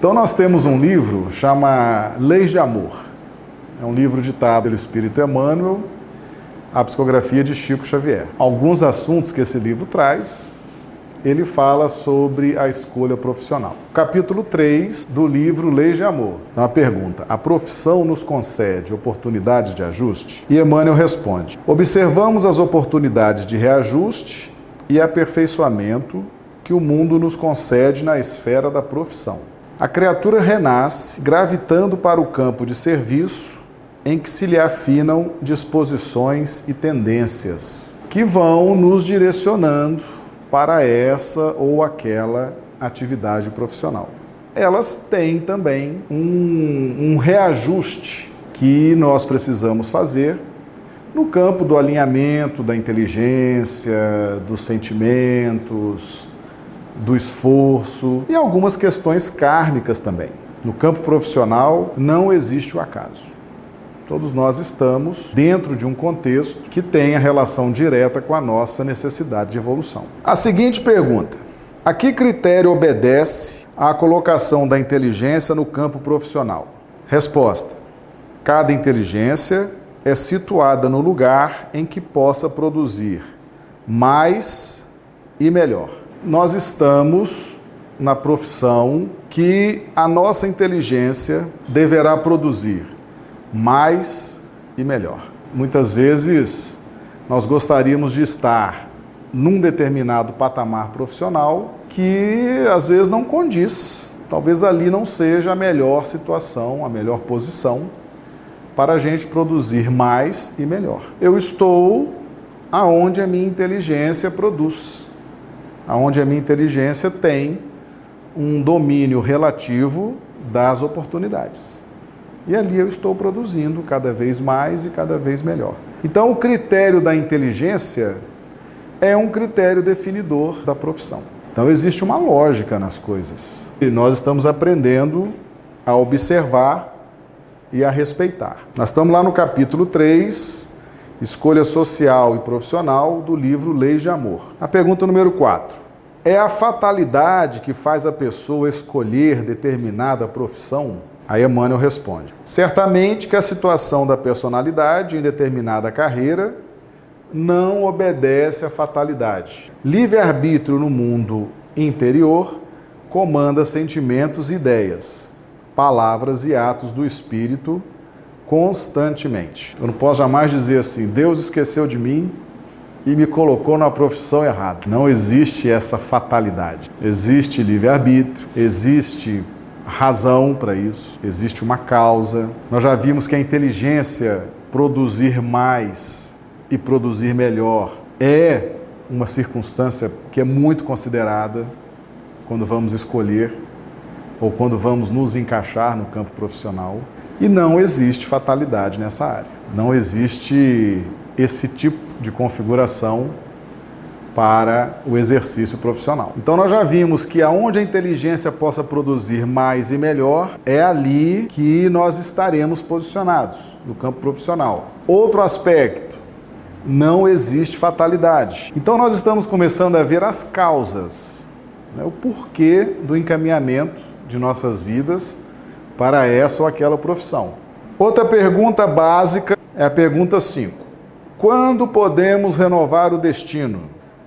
Então nós temos um livro chama Leis de Amor. É um livro ditado pelo Espírito Emmanuel, a psicografia de Chico Xavier. Alguns assuntos que esse livro traz, ele fala sobre a escolha profissional. Capítulo 3 do livro Leis de Amor. Então a pergunta: a profissão nos concede oportunidades de ajuste? E Emmanuel responde: observamos as oportunidades de reajuste e aperfeiçoamento que o mundo nos concede na esfera da profissão. A criatura renasce gravitando para o campo de serviço em que se lhe afinam disposições e tendências que vão nos direcionando para essa ou aquela atividade profissional. Elas têm também um, um reajuste que nós precisamos fazer no campo do alinhamento, da inteligência, dos sentimentos, do esforço e algumas questões kármicas também. No campo profissional não existe o acaso. Todos nós estamos dentro de um contexto que tem a relação direta com a nossa necessidade de evolução. A seguinte pergunta: a que critério obedece a colocação da inteligência no campo profissional? Resposta: cada inteligência é situada no lugar em que possa produzir mais e melhor nós estamos na profissão que a nossa inteligência deverá produzir mais e melhor. Muitas vezes nós gostaríamos de estar num determinado patamar profissional que às vezes não condiz. Talvez ali não seja a melhor situação, a melhor posição para a gente produzir mais e melhor. Eu estou aonde a minha inteligência produz onde a minha inteligência tem um domínio relativo das oportunidades. E ali eu estou produzindo cada vez mais e cada vez melhor. Então, o critério da inteligência é um critério definidor da profissão. Então, existe uma lógica nas coisas. E nós estamos aprendendo a observar e a respeitar. Nós estamos lá no capítulo 3, Escolha Social e Profissional, do livro Leis de Amor. A pergunta número 4. É a fatalidade que faz a pessoa escolher determinada profissão? Aí Emmanuel responde: certamente que a situação da personalidade em determinada carreira não obedece à fatalidade. Livre-arbítrio no mundo interior comanda sentimentos e ideias, palavras e atos do espírito constantemente. Eu não posso jamais dizer assim: Deus esqueceu de mim, e me colocou na profissão errada. Não existe essa fatalidade. Existe livre-arbítrio, existe razão para isso, existe uma causa. Nós já vimos que a inteligência produzir mais e produzir melhor é uma circunstância que é muito considerada quando vamos escolher ou quando vamos nos encaixar no campo profissional. E não existe fatalidade nessa área. Não existe esse tipo de configuração para o exercício profissional. Então nós já vimos que aonde a inteligência possa produzir mais e melhor é ali que nós estaremos posicionados no campo profissional. Outro aspecto, não existe fatalidade. Então nós estamos começando a ver as causas, né, o porquê do encaminhamento de nossas vidas para essa ou aquela profissão. Outra pergunta básica é a pergunta 5. Quando podemos renovar o destino?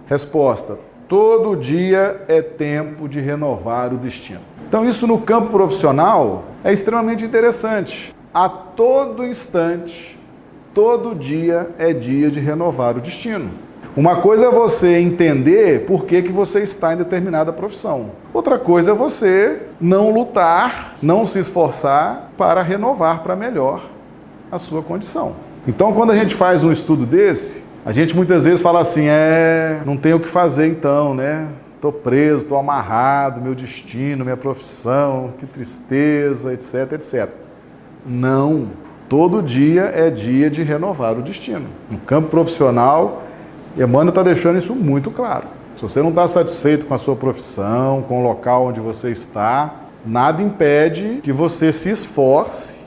Resposta: todo dia é tempo de renovar o destino. Então, isso no campo profissional é extremamente interessante. A todo instante, todo dia é dia de renovar o destino. Uma coisa é você entender por que, que você está em determinada profissão. Outra coisa é você não lutar, não se esforçar para renovar para melhor a sua condição. Então, quando a gente faz um estudo desse, a gente muitas vezes fala assim: é, não tem o que fazer então, né? Estou preso, estou amarrado, meu destino, minha profissão, que tristeza, etc, etc. Não. Todo dia é dia de renovar o destino. No campo profissional, Emmanuel está deixando isso muito claro. Se você não está satisfeito com a sua profissão, com o local onde você está, nada impede que você se esforce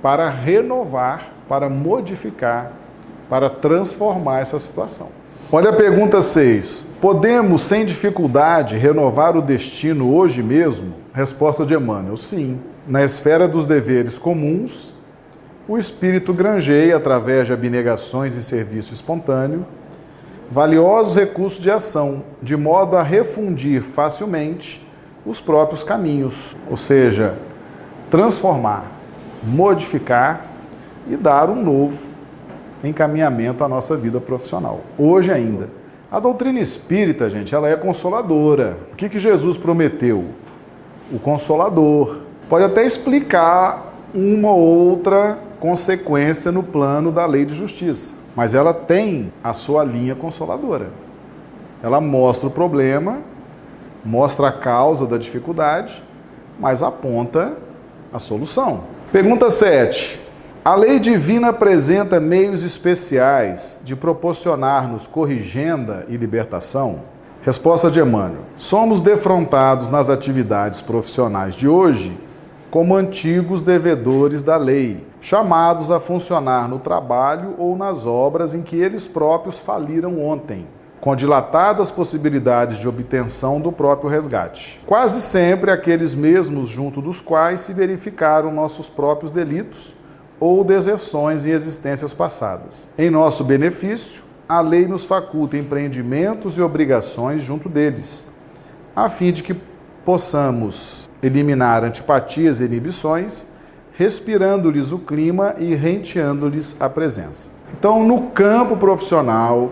para renovar para modificar, para transformar essa situação. Olha a pergunta 6. Podemos, sem dificuldade, renovar o destino hoje mesmo? Resposta de Emmanuel: sim. Na esfera dos deveres comuns, o espírito granjeia, através de abnegações e serviço espontâneo, valiosos recursos de ação, de modo a refundir facilmente os próprios caminhos, ou seja, transformar, modificar e dar um novo encaminhamento à nossa vida profissional. Hoje ainda. A doutrina espírita, gente, ela é consoladora. O que, que Jesus prometeu? O consolador. Pode até explicar uma ou outra consequência no plano da lei de justiça, mas ela tem a sua linha consoladora. Ela mostra o problema, mostra a causa da dificuldade, mas aponta a solução. Pergunta 7. A lei divina apresenta meios especiais de proporcionar-nos corrigenda e libertação? Resposta de Emmanuel: Somos defrontados nas atividades profissionais de hoje como antigos devedores da lei, chamados a funcionar no trabalho ou nas obras em que eles próprios faliram ontem, com dilatadas possibilidades de obtenção do próprio resgate. Quase sempre aqueles mesmos junto dos quais se verificaram nossos próprios delitos ou deserções em existências passadas. Em nosso benefício, a lei nos faculta empreendimentos e obrigações junto deles, a fim de que possamos eliminar antipatias e inibições, respirando-lhes o clima e renteando-lhes a presença. Então, no campo profissional,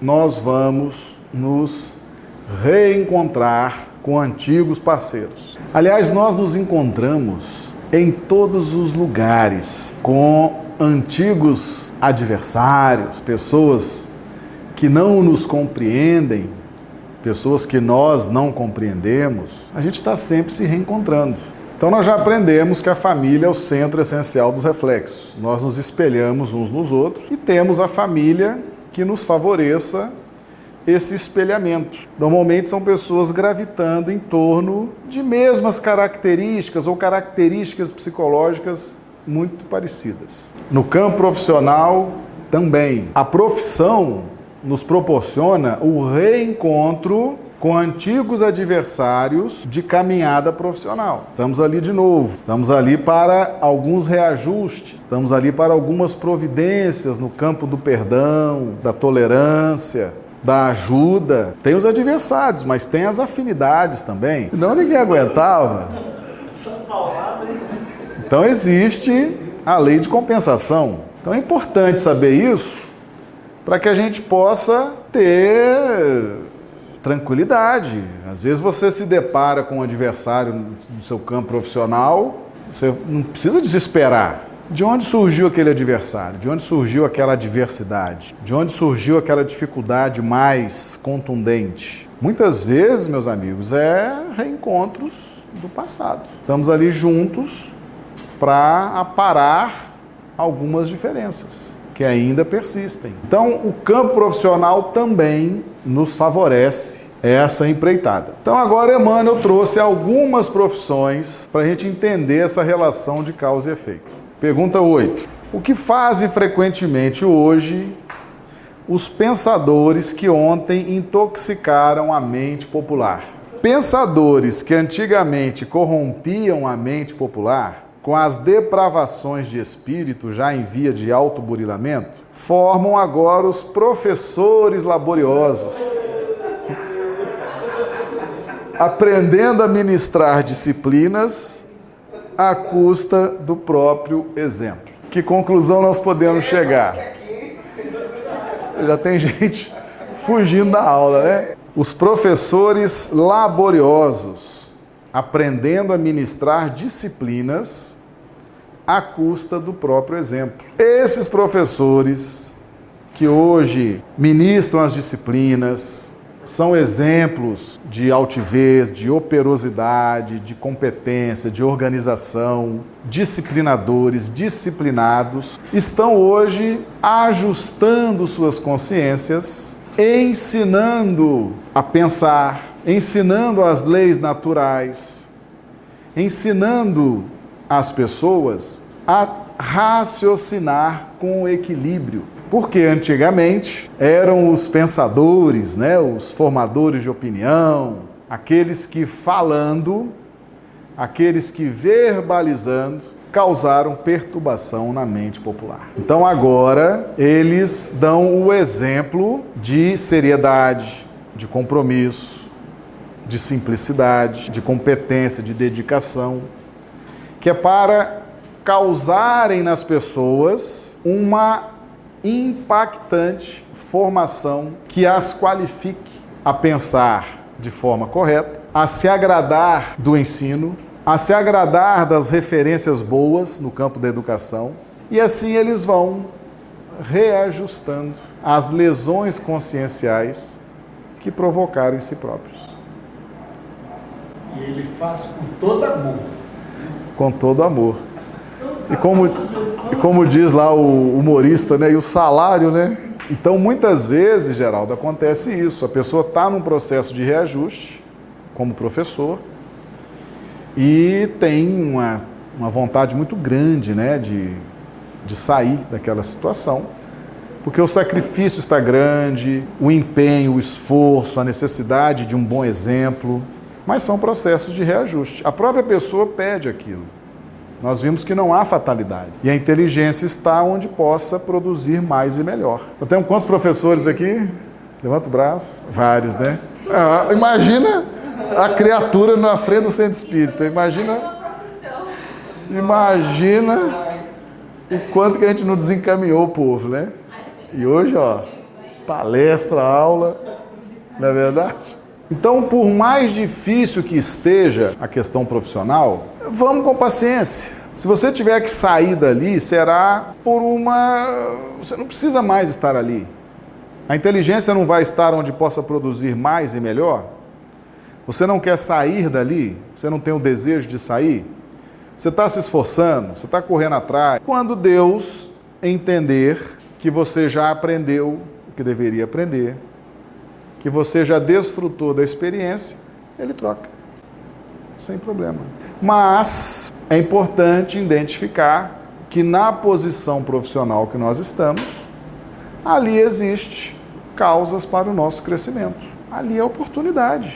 nós vamos nos reencontrar com antigos parceiros. Aliás, nós nos encontramos em todos os lugares, com antigos adversários, pessoas que não nos compreendem, pessoas que nós não compreendemos, a gente está sempre se reencontrando. Então nós já aprendemos que a família é o centro essencial dos reflexos. Nós nos espelhamos uns nos outros e temos a família que nos favoreça esse espelhamento. Normalmente são pessoas gravitando em torno de mesmas características ou características psicológicas muito parecidas. No campo profissional, também. A profissão nos proporciona o reencontro com antigos adversários de caminhada profissional. Estamos ali de novo, estamos ali para alguns reajustes, estamos ali para algumas providências no campo do perdão, da tolerância, da ajuda. Tem os adversários, mas tem as afinidades também. Senão ninguém aguentava. Então existe a lei de compensação. Então é importante saber isso para que a gente possa ter tranquilidade. Às vezes você se depara com um adversário no seu campo profissional, você não precisa desesperar. De onde surgiu aquele adversário? De onde surgiu aquela adversidade? De onde surgiu aquela dificuldade mais contundente? Muitas vezes, meus amigos, é reencontros do passado. Estamos ali juntos para aparar algumas diferenças que ainda persistem. Então, o campo profissional também nos favorece essa empreitada. Então, agora Emmanuel trouxe algumas profissões para a gente entender essa relação de causa e efeito. Pergunta 8. O que fazem frequentemente hoje os pensadores que ontem intoxicaram a mente popular? Pensadores que antigamente corrompiam a mente popular, com as depravações de espírito já em via de autoburilamento, formam agora os professores laboriosos. Aprendendo a ministrar disciplinas à custa do próprio exemplo. Que conclusão nós podemos chegar? Já tem gente fugindo da aula, né? Os professores laboriosos, aprendendo a ministrar disciplinas à custa do próprio exemplo. Esses professores que hoje ministram as disciplinas, são exemplos de altivez, de operosidade, de competência, de organização, disciplinadores, disciplinados, estão hoje ajustando suas consciências, ensinando a pensar, ensinando as leis naturais, ensinando as pessoas a raciocinar com equilíbrio. Porque antigamente eram os pensadores, né, os formadores de opinião, aqueles que falando, aqueles que verbalizando, causaram perturbação na mente popular. Então agora eles dão o exemplo de seriedade, de compromisso, de simplicidade, de competência, de dedicação, que é para causarem nas pessoas uma impactante formação que as qualifique a pensar de forma correta, a se agradar do ensino, a se agradar das referências boas no campo da educação, e assim eles vão reajustando as lesões conscienciais que provocaram em si próprios. E ele faz com todo amor. Com todo amor. E como, e como diz lá o humorista, né? E o salário, né? Então, muitas vezes, Geraldo, acontece isso. A pessoa está num processo de reajuste, como professor, e tem uma, uma vontade muito grande né, de, de sair daquela situação, porque o sacrifício está grande, o empenho, o esforço, a necessidade de um bom exemplo, mas são processos de reajuste. A própria pessoa pede aquilo. Nós vimos que não há fatalidade. E a inteligência está onde possa produzir mais e melhor. Eu tenho quantos professores aqui? Levanta o braço. Vários, né? Ah, imagina a criatura na frente do centro espírita. Imagina. Imagina o quanto que a gente não desencaminhou o povo, né? E hoje, ó, palestra, aula, não é verdade? Então, por mais difícil que esteja a questão profissional, vamos com paciência. Se você tiver que sair dali, será por uma. Você não precisa mais estar ali. A inteligência não vai estar onde possa produzir mais e melhor. Você não quer sair dali? Você não tem o desejo de sair? Você está se esforçando? Você está correndo atrás? Quando Deus entender que você já aprendeu o que deveria aprender, que você já desfrutou da experiência, ele troca. Sem problema. Mas é importante identificar que na posição profissional que nós estamos, ali existe causas para o nosso crescimento. Ali é oportunidade.